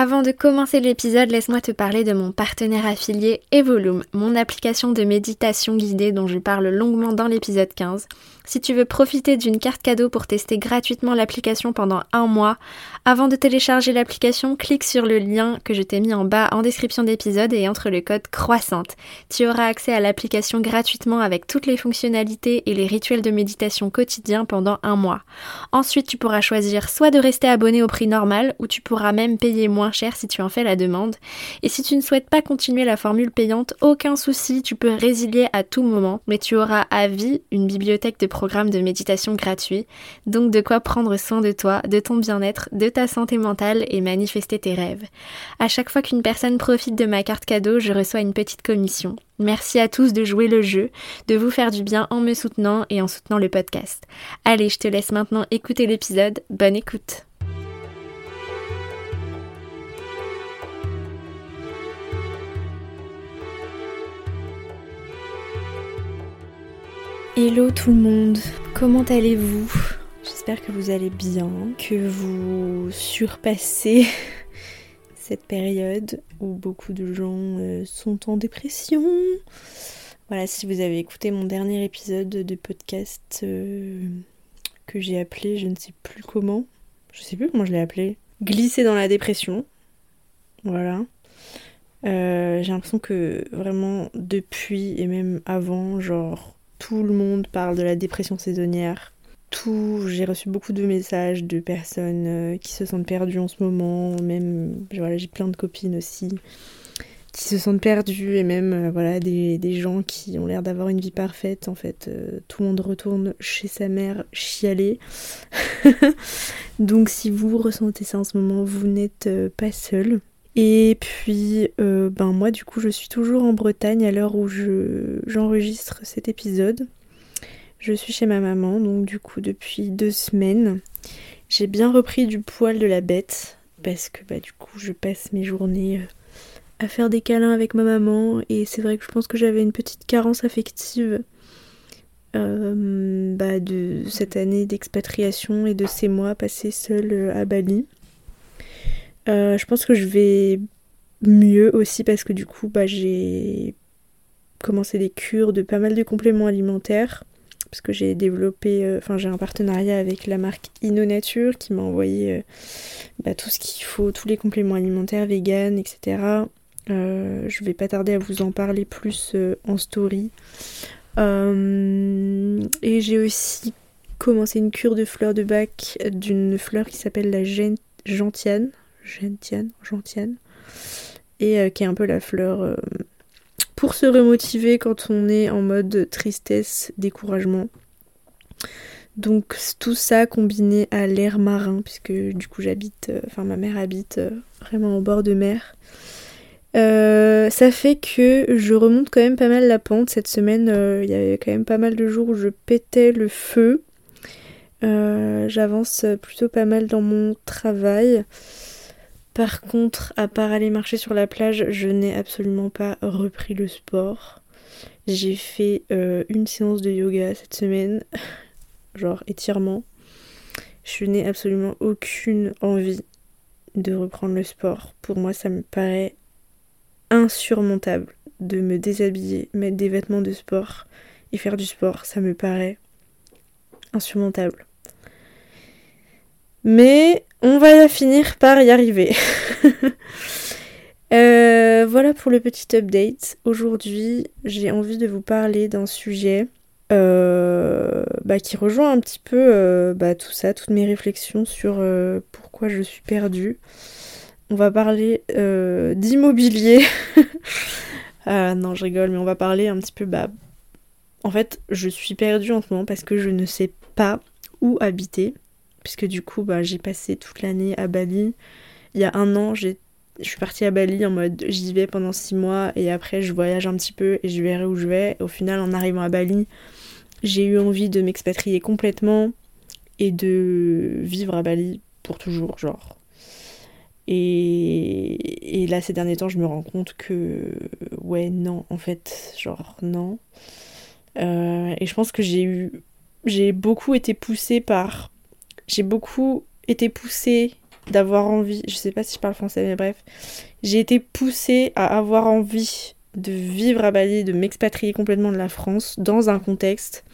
Avant de commencer l'épisode, laisse-moi te parler de mon partenaire affilié Evolume, mon application de méditation guidée dont je parle longuement dans l'épisode 15. Si tu veux profiter d'une carte cadeau pour tester gratuitement l'application pendant un mois, avant de télécharger l'application, clique sur le lien que je t'ai mis en bas en description d'épisode et entre le code croissante. Tu auras accès à l'application gratuitement avec toutes les fonctionnalités et les rituels de méditation quotidiens pendant un mois. Ensuite, tu pourras choisir soit de rester abonné au prix normal ou tu pourras même payer moins cher si tu en fais la demande. Et si tu ne souhaites pas continuer la formule payante, aucun souci, tu peux résilier à tout moment, mais tu auras à vie une bibliothèque de programme de méditation gratuit, donc de quoi prendre soin de toi, de ton bien-être, de ta santé mentale et manifester tes rêves. À chaque fois qu'une personne profite de ma carte cadeau, je reçois une petite commission. Merci à tous de jouer le jeu, de vous faire du bien en me soutenant et en soutenant le podcast. Allez, je te laisse maintenant écouter l'épisode. Bonne écoute. Hello tout le monde, comment allez-vous? J'espère que vous allez bien, que vous surpassez cette période où beaucoup de gens euh, sont en dépression. Voilà, si vous avez écouté mon dernier épisode de podcast euh, que j'ai appelé, je ne sais plus comment, je sais plus comment je l'ai appelé, glisser dans la dépression. Voilà. Euh, j'ai l'impression que vraiment depuis et même avant, genre tout le monde parle de la dépression saisonnière. Tout, j'ai reçu beaucoup de messages de personnes euh, qui se sentent perdues en ce moment, même voilà, j'ai plein de copines aussi qui se sentent perdues et même euh, voilà des, gens qui ont l'air d'avoir une vie parfaite en fait euh, tout le monde retourne chez sa mère chialer donc si vous ressentez ça en ce moment vous n'êtes pas seul et puis, euh, ben moi du coup je suis toujours en Bretagne à l'heure où je, j'enregistre cet épisode. Je suis chez ma maman, donc du coup depuis deux semaines. J'ai bien repris du poil de la bête, parce que bah du coup je passe mes journées euh, à faire des câlins avec ma maman, et c'est vrai que je pense que j'avais une petite carence affective euh, bah, de cette année d'expatriation et de ces mois passés seuls à Bali. Euh, je pense que je vais mieux aussi parce que du coup bah, j'ai commencé des cures de pas mal de compléments alimentaires parce que j'ai développé, euh, enfin j'ai un partenariat avec la marque InnoNature qui m'a envoyé euh, bah, tout ce qu'il faut, tous les compléments alimentaires vegan, etc. je vais pas tarder à vous en parler plus en story. et j'ai aussi commencé une cure de fleurs de bac d'une fleur qui s'appelle la gentiane gentiane, gentiane, et euh, qui est un peu la fleur euh, pour se remotiver quand on est en mode tristesse, découragement. Donc tout ça combiné à l'air marin, puisque du coup j'habite, euh, enfin ma mère habite vraiment au bord de mer. ça fait que je remonte quand même pas mal la pente. Cette semaine, il y avait quand même pas mal de jours où je pétais le feu. J'avance plutôt pas mal dans mon travail. Par contre, à part aller marcher sur la plage, je n'ai absolument pas repris le sport. J'ai fait euh, une séance de yoga cette semaine, genre étirement. Je n'ai absolument aucune envie de reprendre le sport. Pour moi, ça me paraît insurmontable de me déshabiller, mettre des vêtements de sport et faire du sport. Ça me paraît insurmontable. Mais on va finir par y arriver. Euh, voilà pour le petit update. Aujourd'hui, j'ai envie de vous parler d'un sujet euh, bah, qui rejoint un petit peu euh, bah, tout ça, toutes mes réflexions sur pourquoi je suis perdue. On va parler d'immobilier. non, je rigole, mais on va parler un petit peu. Bah, en fait, je suis perdue en ce moment parce que je ne sais pas où habiter puisque du coup bah, j'ai passé toute l'année à Bali. Il y a un an, je suis partie à Bali en mode j'y vais pendant six mois et après je voyage un petit peu et je verrai où je vais. Au final, en arrivant à Bali, j'ai eu envie de m'expatrier complètement et de vivre à Bali pour toujours, genre. Et, et là, ces derniers temps, je me rends compte que, ouais, non, en fait, genre, non. Euh, et je pense que j'ai eu. J'ai beaucoup été poussée par j'ai beaucoup été poussée d'avoir envie, je sais pas si je parle français, mais bref, j'ai été poussée à avoir envie de vivre à Bali, de m'expatrier complètement de la France dans un contexte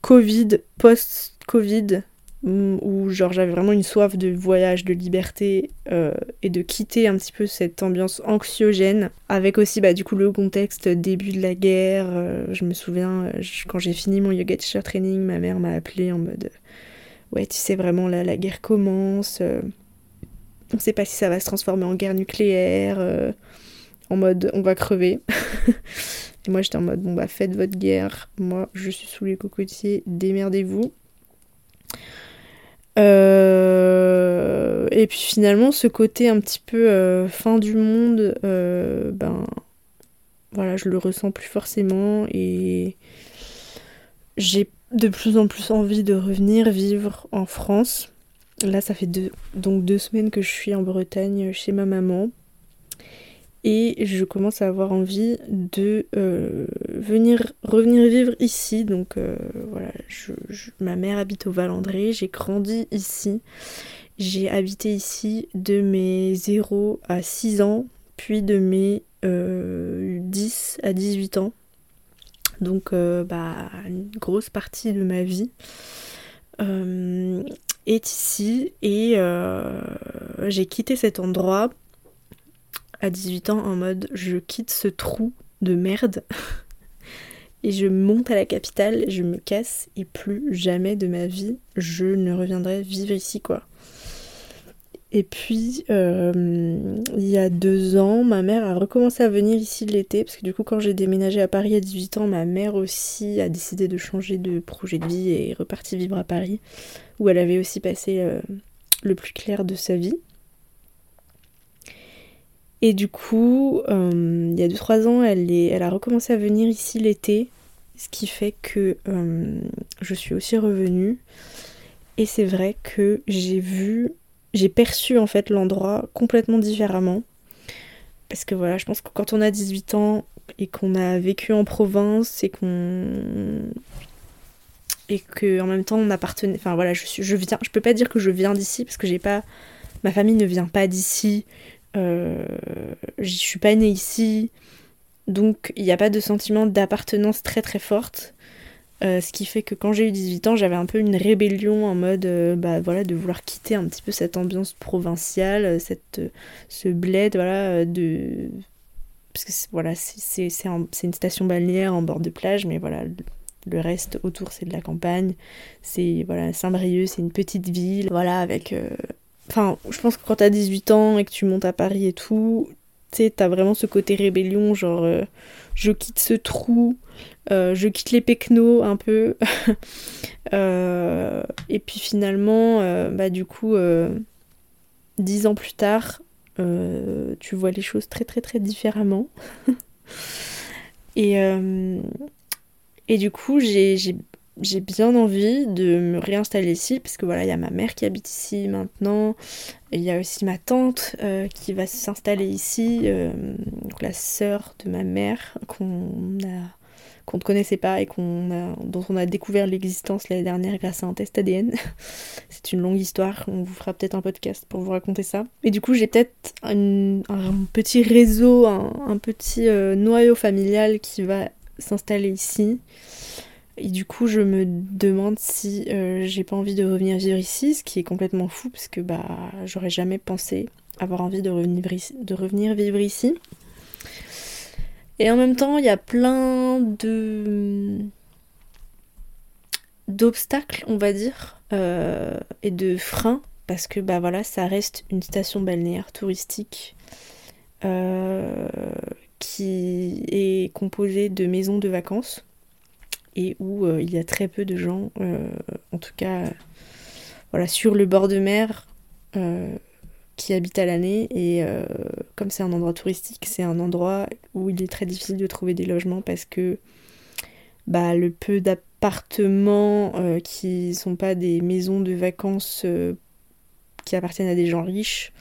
Covid, post-Covid, où genre j'avais vraiment une soif de voyage, de liberté euh, et de quitter un petit peu cette ambiance anxiogène, avec aussi bah, du coup le contexte début de la guerre. Euh, je me souviens euh, quand j'ai fini mon yoga teacher training, ma mère m'a appelé en mode ouais tu sais vraiment là la guerre commence, on sait pas si ça va se transformer en guerre nucléaire, en mode on va crever. et moi j'étais en mode bon bah faites votre guerre, moi je suis sous les cocotiers, démerdez-vous. Euh, et puis finalement, ce côté un petit peu euh, fin du monde, euh, ben voilà, je le ressens plus forcément et j'ai de plus en plus envie de revenir vivre en France. Là, ça fait deux, donc deux semaines que je suis en Bretagne chez ma maman. Et je commence à avoir envie de euh, venir revenir vivre ici. Donc euh, voilà ma mère habite au Valandré. J'ai grandi ici. J'ai habité ici de mes 0 à 6 ans puis de mes 10 euh, à 18 ans donc bah une grosse partie de ma vie est ici et j'ai quitté cet endroit à 18 ans en mode je quitte ce trou de merde et je monte à la capitale, je me casse et plus jamais de ma vie je ne reviendrai vivre ici quoi. Et puis euh, il y a deux ans, ma mère a recommencé à venir ici l'été parce que du coup quand j'ai déménagé à Paris à 18 ans, ma mère aussi a décidé de changer de projet de vie et est repartie vivre à Paris où elle avait aussi passé euh, le plus clair de sa vie. Et du coup, euh, il y a 2-3 ans, elle, est, elle a recommencé à venir ici l'été, ce qui fait que je suis aussi revenue. Et c'est vrai que j'ai vu, j'ai perçu en fait l'endroit complètement différemment. Parce que voilà, je pense que quand on a 18 ans et qu'on a vécu en province et qu'on même temps on appartenait enfin voilà je suis je viens je peux pas dire que je viens d'ici parce que j'ai pas ma famille ne vient pas d'ici euh, je suis pas née ici, donc il n'y a pas de sentiment d'appartenance très très forte. Euh, ce qui fait que quand j'ai eu 18 ans, j'avais un peu une rébellion en mode euh, bah voilà de vouloir quitter un petit peu cette ambiance provinciale, cette ce bled voilà de parce que voilà c'est c'est une station balnéaire en bord de plage, mais voilà le reste autour c'est de la campagne. C'est voilà Saint-Brieuc, c'est une petite ville voilà avec Enfin, je pense que quand t'as 18 ans et que tu montes à Paris et tout, tu sais, t'as vraiment ce côté rébellion, genre euh, je quitte ce trou, euh, je quitte les pecnos un peu. Euh, et puis finalement, bah du coup, dix ans plus tard, tu vois les choses très très très différemment. et, et du coup, j'ai j'ai bien envie de me réinstaller ici parce que voilà, il y a ma mère qui habite ici maintenant, il y a aussi ma tante euh, qui va s'installer ici, euh, la sœur de ma mère qu'on ne connaissait pas et qu'on dont on a découvert l'existence l'année dernière grâce à un test ADN. C'est une longue histoire, on vous fera peut-être un podcast pour vous raconter ça. Et du coup, j'ai peut-être un, petit réseau, un, petit euh, noyau familial qui va s'installer ici. Et du coup, je me demande si euh, j'ai pas envie de revenir vivre ici, ce qui est complètement fou parce que bah j'aurais jamais pensé avoir envie de revenir, de revenir vivre ici. Et en même temps, il y a plein de d'obstacles, on va dire, euh, et de freins parce que bah voilà, ça reste une station balnéaire touristique euh, qui est composée de maisons de vacances et où euh, il y a très peu de gens, euh, en tout cas voilà, sur le bord de mer, euh, qui habitent à l'année. Et comme c'est un endroit touristique, c'est un endroit où il est très difficile de trouver des logements parce que bah, le peu d'appartements qui sont pas des maisons de vacances qui appartiennent à des gens riches,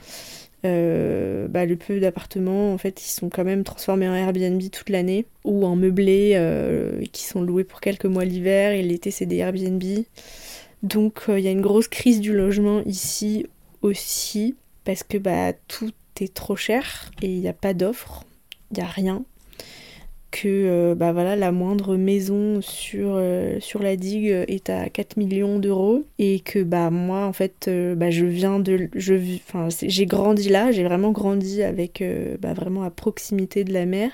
euh, bah, le peu d'appartements, en fait, ils sont quand même transformés en Airbnb toute l'année ou en meublés euh, qui sont loués pour quelques mois l'hiver. Et l'été, c'est des Airbnb. Donc, euh, il y a une grosse crise du logement ici aussi parce que bah tout est trop cher et il n'y a pas d'offre, il n'y a rien que euh, bah voilà, la moindre maison sur, euh, sur la digue est à 4 millions d'euros et que bah moi en fait euh, bah, je viens de je enfin j'ai grandi là j'ai vraiment grandi avec bah, vraiment à proximité de la mer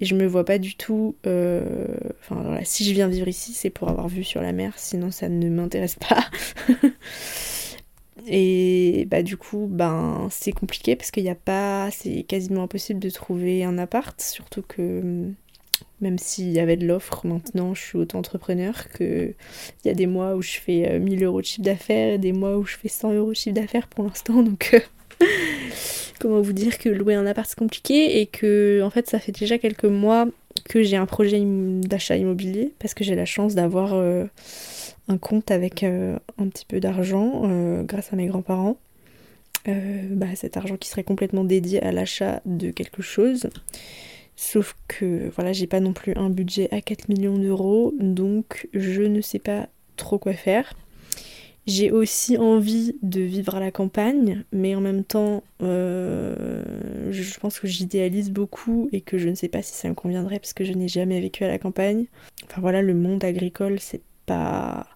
et je me vois pas du tout enfin voilà, si je viens vivre ici c'est pour avoir vu sur la mer sinon ça ne m'intéresse pas Et bah du coup, ben c'est compliqué parce qu'il n'y a pas, c'est quasiment impossible de trouver un appart, surtout que même s'il y avait de l'offre, maintenant je suis auto-entrepreneur que il y a des mois où je fais 1000 euh, euros de chiffre d'affaires et des mois où je fais 100 euros de chiffre d'affaires pour l'instant, donc euh, comment vous dire que louer un appart c'est compliqué et que en fait ça fait déjà quelques mois que j'ai un projet d'achat immobilier parce que j'ai la chance d'avoir euh, un compte avec euh, un petit peu d'argent euh, grâce à mes grands-parents. Euh, bah, cet argent qui serait complètement dédié à l'achat de quelque chose. Sauf que voilà, j'ai pas non plus un budget à 4 millions d'euros, donc je ne sais pas trop quoi faire. J'ai aussi envie de vivre à la campagne, mais en même temps, je pense que j'idéalise beaucoup et que je ne sais pas si ça me conviendrait parce que je n'ai jamais vécu à la campagne. Enfin voilà, le monde agricole, c'est pas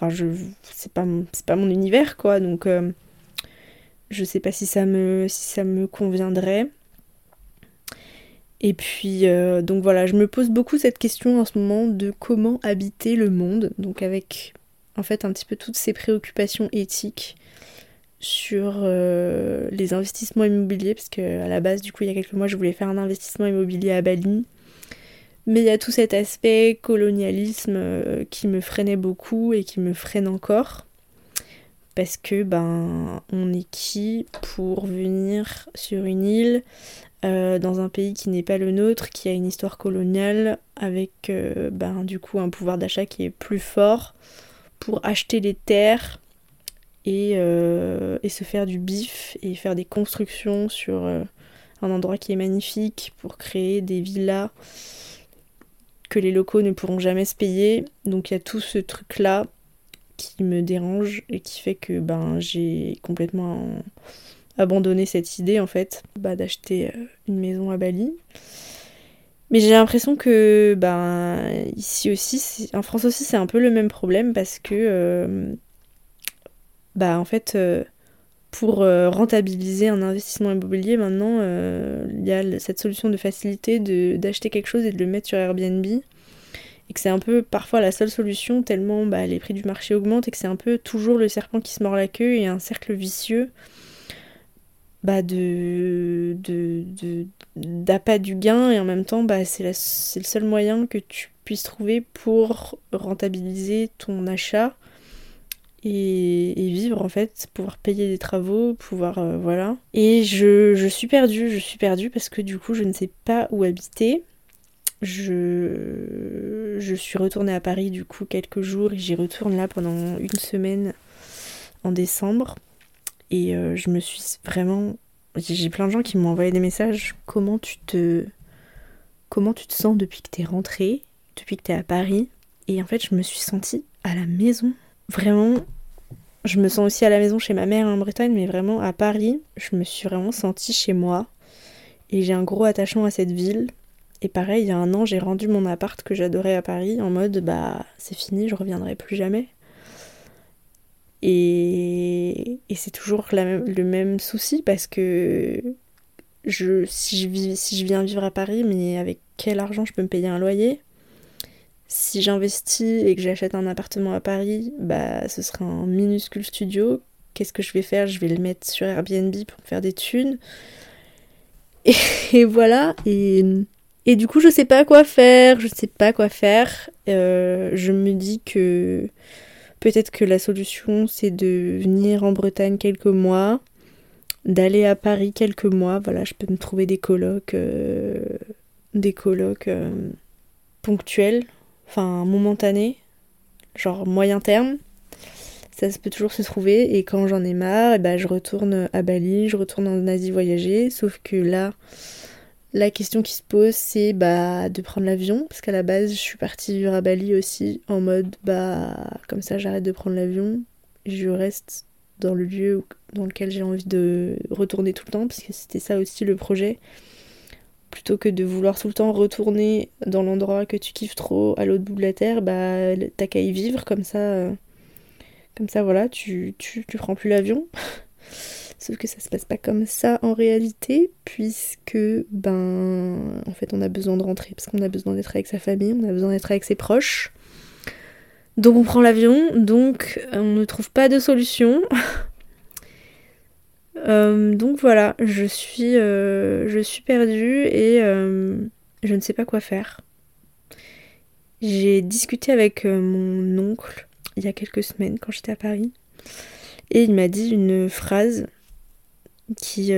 Enfin, je, c'est pas, c'est pas mon univers, quoi. Donc, euh, je sais pas si ça me, conviendrait. Et puis, euh, donc voilà, je me pose beaucoup cette question en ce moment de comment habiter le monde. Donc, avec en fait un petit peu toutes ces préoccupations éthiques sur euh, les investissements immobiliers, parce que à la base, du coup, il y a quelques mois, je voulais faire un investissement immobilier à Bali. Mais il y a tout cet aspect colonialisme euh, qui me freinait beaucoup et qui me freine encore. Parce que ben on est qui pour venir sur une île euh, dans un pays qui n'est pas le nôtre, qui a une histoire coloniale, avec euh, ben, du coup un pouvoir d'achat qui est plus fort pour acheter les terres et, et, se faire du bif et faire des constructions sur un endroit qui est magnifique pour créer des villas que les locaux ne pourront jamais se payer. Donc il y a tout ce truc-là qui me dérange et qui fait que ben j'ai complètement abandonné cette idée en fait bah, d'acheter euh, une maison à Bali. Mais j'ai l'impression que ben ici aussi, en France aussi, c'est un peu le même problème parce que euh, bah en fait euh, pour euh, rentabiliser un investissement immobilier, maintenant, euh, il y a cette solution de facilité d'acheter quelque chose et de le mettre sur Airbnb. Et que c'est un peu parfois la seule solution, tellement bah, les prix du marché augmentent et que c'est un peu toujours le serpent qui se mord la queue et un cercle vicieux bah, de, d'appât du gain et en même temps bah, c'est, le seul moyen que tu puisses trouver pour rentabiliser ton achat et, vivre en fait, pouvoir payer des travaux, pouvoir euh, voilà. Et je, je, suis perdue, je suis perdue parce que du coup je ne sais pas où habiter. Je, je suis retournée à Paris du coup quelques jours et j'y retourne là pendant une semaine en décembre. Et euh, je me suis vraiment. J'ai plein de gens qui m'ont envoyé des messages. Comment tu te. Comment tu te sens depuis que t'es rentrée, depuis que t'es à Paris? Et en fait, je me suis sentie à la maison vraiment, je me sens aussi à la maison chez ma mère en Bretagne, mais vraiment à Paris, je me suis vraiment sentie chez moi. Et j'ai un gros attachement à cette ville. Et pareil, il y a un an, j'ai rendu mon appart que j'adorais à Paris en mode bah c'est fini, je reviendrai plus jamais. Et, et c'est toujours le même souci parce que je, si je viens vivre à Paris, mais avec quel argent je peux me payer un loyer? Si j'investis et que j'achète un appartement à Paris, bah ce sera un minuscule studio. Qu'est-ce que je vais faire? Je vais le mettre sur Airbnb pour faire des thunes. Et, voilà. Et, et, du coup, je sais pas quoi faire. Je sais pas quoi faire. Euh, je me dis que peut-être que la solution c'est de venir en Bretagne quelques mois, d'aller à Paris quelques mois. Voilà, je peux me trouver des colocs, euh, des colocs euh, ponctuels enfin momentané, genre moyen terme, ça peut toujours se trouver. Et quand j'en ai marre, eh ben, je retourne à Bali, je retourne en Asie voyager. Sauf que là, la question qui se pose, c'est bah, de prendre l'avion. Parce qu'à la base, je suis partie vivre à Bali aussi en mode bah, comme ça, j'arrête de prendre l'avion. Je reste dans le lieu dans lequel j'ai envie de retourner tout le temps, parce que c'était ça aussi le projet. Plutôt que de vouloir tout le temps retourner dans l'endroit que tu kiffes trop à l'autre bout de la terre, bah t'as qu'à y vivre comme ça. Euh, comme ça, voilà, tu, tu, prends plus l'avion. Sauf que ça se passe pas comme ça en réalité, puisque ben en fait on a besoin de rentrer parce qu'on a besoin d'être avec sa famille, on a besoin d'être avec ses proches. Donc on prend l'avion, donc on ne trouve pas de solution. Euh, donc voilà, je suis, euh, je suis perdue et euh, je ne sais pas quoi faire. J'ai discuté avec mon oncle il y a quelques semaines quand j'étais à Paris et il m'a dit une phrase qui,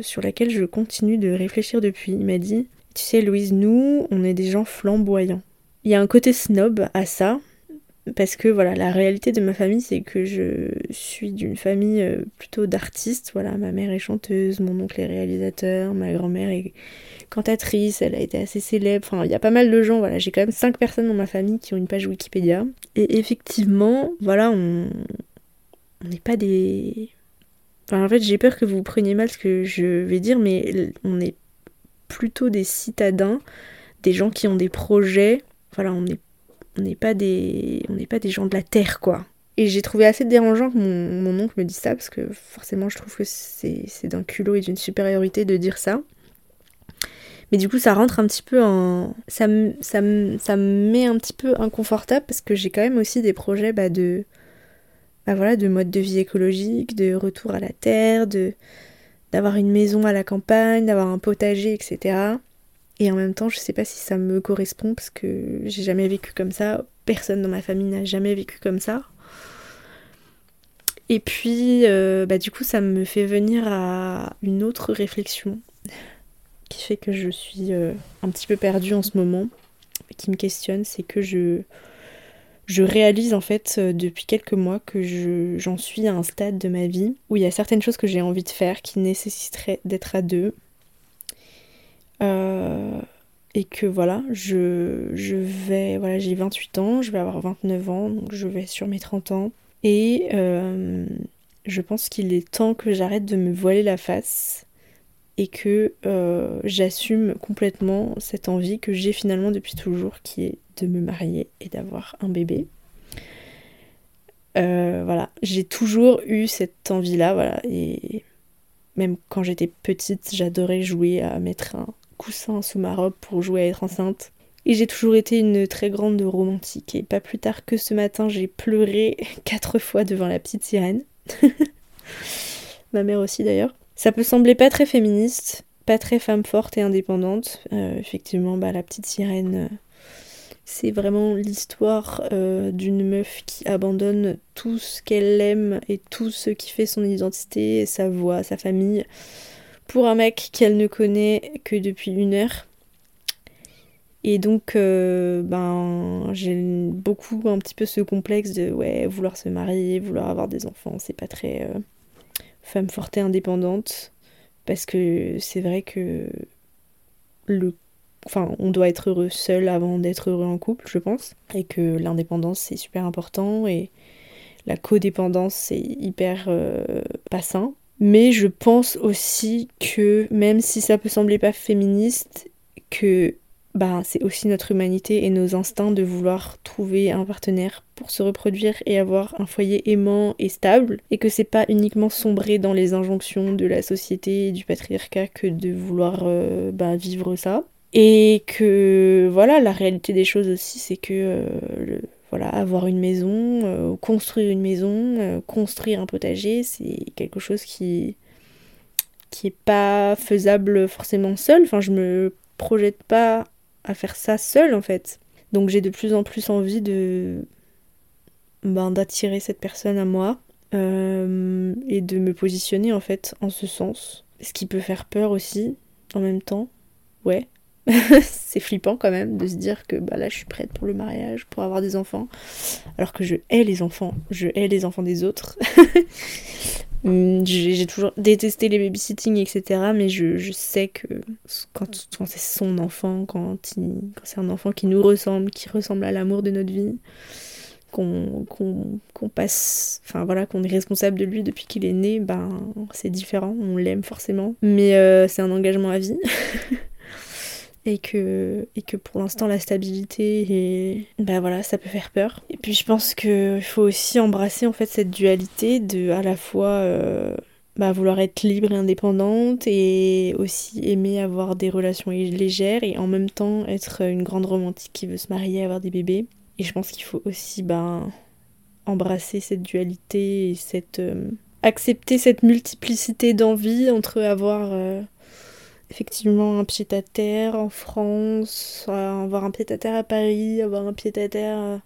sur laquelle je continue de réfléchir depuis. Il m'a dit Tu sais, Louise, nous, on est des gens flamboyants. Il y a un côté snob à ça, parce que voilà, la réalité de ma famille, c'est que je suis d'une famille euh, plutôt d'artistes. Voilà, ma mère est chanteuse, mon oncle est réalisateur, ma grand-mère est cantatrice, elle a été assez célèbre. Enfin, il y a pas mal de gens. Voilà, j'ai quand même cinq personnes dans ma famille qui ont une page Wikipédia. Et effectivement, voilà, on n'est pas des en fait, j'ai peur que vous preniez mal ce que je vais dire, mais on est plutôt des citadins, des gens qui ont des projets. Voilà, on n'est on pas des on n'est pas des gens de la terre, quoi. Et j'ai trouvé assez dérangeant que mon, oncle me dise ça, parce que forcément, je trouve que c'est d'un culot et d'une supériorité de dire ça. Mais du coup, ça rentre un petit peu en. Ça, ça, ça me met un petit peu inconfortable parce que j'ai quand même aussi des projets bah, de, bah voilà, de mode de vie écologique, de retour à la terre, de d'avoir une maison à la campagne, d'avoir un potager, etc. Et en même temps, je sais pas si ça me correspond parce que j'ai jamais vécu comme ça. Personne dans ma famille n'a jamais vécu comme ça. Et puis, euh, bah, du coup, ça me fait venir à une autre réflexion qui fait que je suis euh, un petit peu perdue en ce moment, qui me questionne, c'est que je, je réalise en fait euh, depuis quelques mois que j'en suis à un stade de ma vie où il y a certaines choses que j'ai envie de faire qui nécessiteraient d'être à deux. Euh, et que voilà, je, je vais, voilà, j'ai 28 ans, je vais avoir 29 ans, donc je vais sur mes 30 ans. Et euh, je pense qu'il est temps que j'arrête de me voiler la face et que j'assume complètement cette envie que j'ai finalement depuis toujours, qui est de me marier et d'avoir un bébé. Euh, voilà, j'ai toujours eu cette envie-là, voilà, et même quand j'étais petite, j'adorais jouer à mettre un coussin sous ma robe pour jouer à être enceinte. Et j'ai toujours été une très grande romantique. Et pas plus tard que ce matin, j'ai pleuré quatre fois devant la petite sirène. Ma mère aussi d'ailleurs. Ça peut sembler pas très féministe, pas très femme forte et indépendante. Euh, effectivement, bah, la petite sirène, euh, c'est vraiment l'histoire euh, d'une meuf qui abandonne tout ce qu'elle aime et tout ce qui fait son identité, sa voix, sa famille, pour un mec qu'elle ne connaît que depuis une heure. Et donc, euh, ben, j'ai beaucoup un petit peu ce complexe de ouais, vouloir se marier, vouloir avoir des enfants, c'est pas très euh, femme forte et indépendante. Parce que c'est vrai que le enfin, on doit être heureux seul avant d'être heureux en couple, je pense. Et que l'indépendance, c'est super important et la codépendance, c'est hyper euh, pas sain. Mais je pense aussi que, même si ça peut sembler pas féministe, que bah, c'est aussi notre humanité et nos instincts de vouloir trouver un partenaire pour se reproduire et avoir un foyer aimant et stable, et que c'est pas uniquement sombrer dans les injonctions de la société et du patriarcat que de vouloir euh, bah, vivre ça. Et que voilà, la réalité des choses aussi, c'est que euh, voilà, avoir une maison, euh, construire une maison, euh, construire un potager, c'est quelque chose qui qui est pas faisable forcément seul. Enfin, je me projette pas à faire ça seul en fait. Donc j'ai de plus en plus envie de ben, d'attirer cette personne à moi et de me positionner en fait en ce sens. Ce qui peut faire peur aussi en même temps. Ouais, c'est flippant quand même de se dire que bah là je suis prête pour le mariage, pour avoir des enfants, alors que je hais les enfants, je hais les enfants des autres. Hum, j'ai toujours détesté les babysitting, etc. Mais je, sais que quand, c'est son enfant, quand, c'est un enfant qui nous ressemble, qui ressemble à l'amour de notre vie, qu'on passe, enfin voilà, qu'on est responsable de lui depuis qu'il est né, ben c'est différent, on l'aime forcément. Mais euh, c'est un engagement à vie. et que, et que pour l'instant la stabilité et ben voilà ça peut faire peur et puis je pense qu'il faut aussi embrasser en fait cette dualité de à la fois euh, bah, vouloir être libre et indépendante et aussi aimer avoir des relations légères et en même temps être une grande romantique qui veut se marier, avoir des bébés. Et je pense qu'il faut aussi ben, embrasser cette dualité et cette, euh, accepter cette multiplicité d'envies entre avoir euh, effectivement un pied à terre en France, avoir un pied à terre à Paris, avoir un pied à terre euh,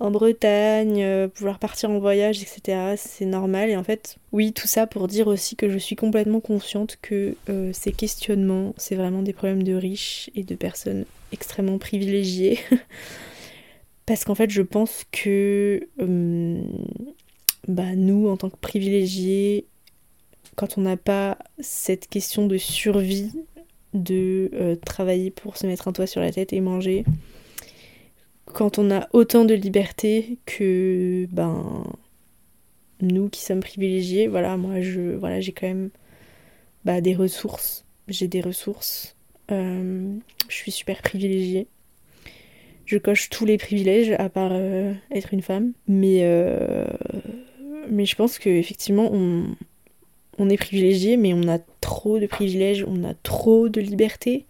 en Bretagne, euh, pouvoir partir en voyage, etc. C'est normal. Et en fait, oui, tout ça pour dire aussi que je suis complètement consciente que euh, ces questionnements, c'est vraiment des problèmes de riches et de personnes extrêmement privilégiées. Parce qu'en fait, je pense que bah, nous, en tant que privilégiés, quand on n'a pas cette question de survie, de euh, travailler pour se mettre un toit sur la tête et manger, quand on a autant de liberté que ben nous qui sommes privilégiés, voilà, moi je voilà, j'ai quand même bah, des ressources, j'ai des ressources, euh, je suis super privilégiée. Je coche tous les privilèges à part euh, être une femme, mais mais je pense que effectivement on, on est privilégié, mais on a trop de privilèges, on a trop de liberté,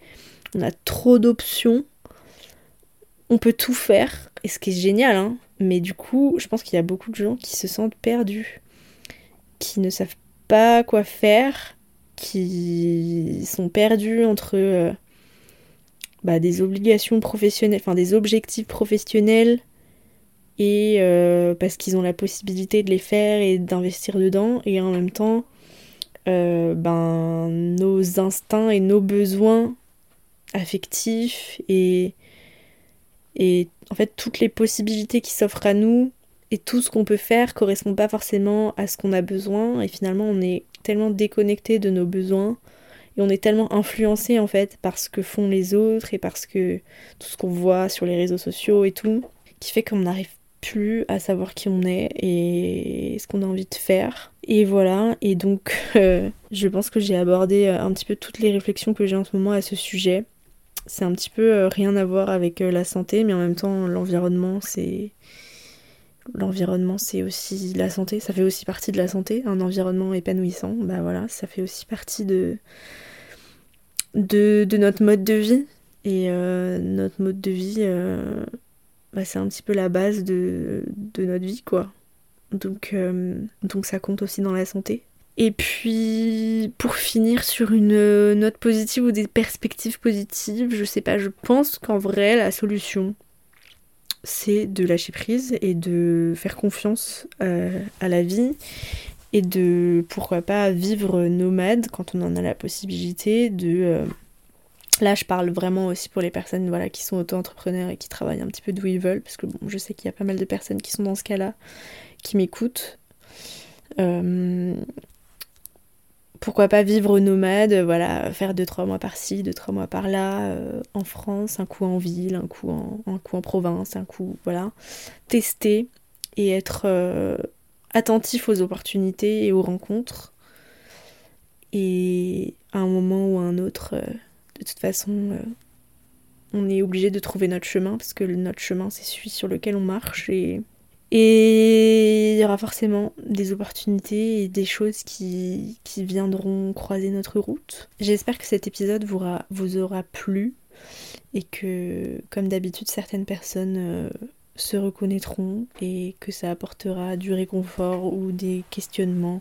on a trop d'options. On peut tout faire, et ce qui est génial, hein. mais du coup, je pense qu'il y a beaucoup de gens qui se sentent perdus, qui ne savent pas quoi faire, qui sont perdus entre euh, bah, des obligations professionnelles, enfin des objectifs professionnels, et euh, parce qu'ils ont la possibilité de les faire et d'investir dedans, et en même temps euh, ben, nos instincts et nos besoins affectifs et, et en fait toutes les possibilités qui s'offrent à nous et tout ce qu'on peut faire correspond pas forcément à ce qu'on a besoin. Et finalement on est tellement déconnecté de nos besoins et on est tellement influencé en fait par ce que font les autres et parce que tout ce qu'on voit sur les réseaux sociaux et tout qui fait qu'on n'arrive plus à savoir qui on est et ce qu'on a envie de faire. Et voilà, et donc euh, je pense que j'ai abordé euh, un petit peu toutes les réflexions que j'ai en ce moment à ce sujet. C'est un petit peu euh, rien à voir avec la santé, mais en même temps l'environnement c'est... L'environnement c'est aussi la santé, ça fait aussi partie de la santé, un environnement épanouissant, bah voilà, ça fait aussi partie de, de, de notre mode de vie. Et notre mode de vie, bah, c'est un petit peu la base de, notre vie, quoi. Donc, euh, donc ça compte aussi dans la santé. Et puis, pour finir sur une note positive ou des perspectives positives, je sais pas, je pense qu'en vrai, la solution, c'est de lâcher prise et de faire confiance euh, à la vie et de, pourquoi pas, vivre nomade quand on en a la possibilité, de... Euh, Là, je parle vraiment aussi pour les personnes voilà, qui sont auto-entrepreneurs et qui travaillent un petit peu d'où ils veulent, parce que bon, je sais qu'il y a pas mal de personnes qui sont dans ce cas-là, qui m'écoutent. Euh, pourquoi pas vivre nomade, voilà, faire 2-3 mois par-ci, 2-3 mois par-là, euh, en France, un coup en ville, un coup en, un coup en province, un coup, voilà. Tester et être euh, attentif aux opportunités et aux rencontres. Et à un moment ou à un autre de toute façon, euh, on est obligé de trouver notre chemin parce que notre chemin, c'est celui sur lequel on marche et il y aura forcément des opportunités et des choses qui, qui viendront croiser notre route. J'espère que cet épisode vous aura, vous aura plu et que, comme d'habitude, certaines personnes euh, se reconnaîtront et que ça apportera du réconfort ou des questionnements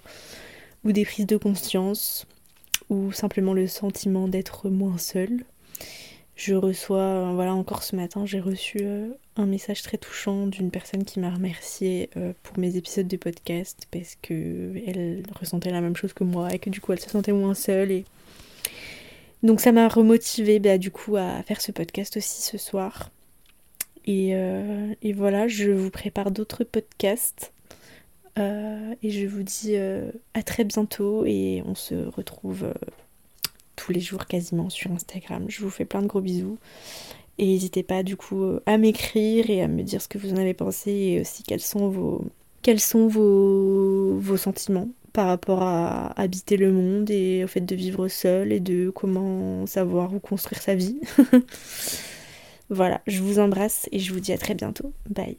ou des prises de conscience ou simplement le sentiment d'être moins seul. Je reçois, voilà encore ce matin, j'ai reçu euh, un message très touchant d'une personne qui m'a remercié euh, pour mes épisodes de podcast parce que elle ressentait la même chose que moi et que du coup elle se sentait moins seule et donc ça m'a remotivée bah, du coup à faire ce podcast aussi ce soir. Et, euh, et voilà, je vous prépare d'autres podcasts euh, et je vous dis euh, à très bientôt et on se retrouve euh, tous les jours quasiment sur Instagram. Je vous fais plein de gros bisous Et n'hésitez pas du coup à m'écrire et à me dire ce que vous en avez pensé et aussi quels sont vos, quels sont vos, vos sentiments par rapport à habiter le monde et au fait de vivre seul et de comment savoir où construire sa vie. voilà, je vous embrasse et je vous dis à très bientôt. Bye.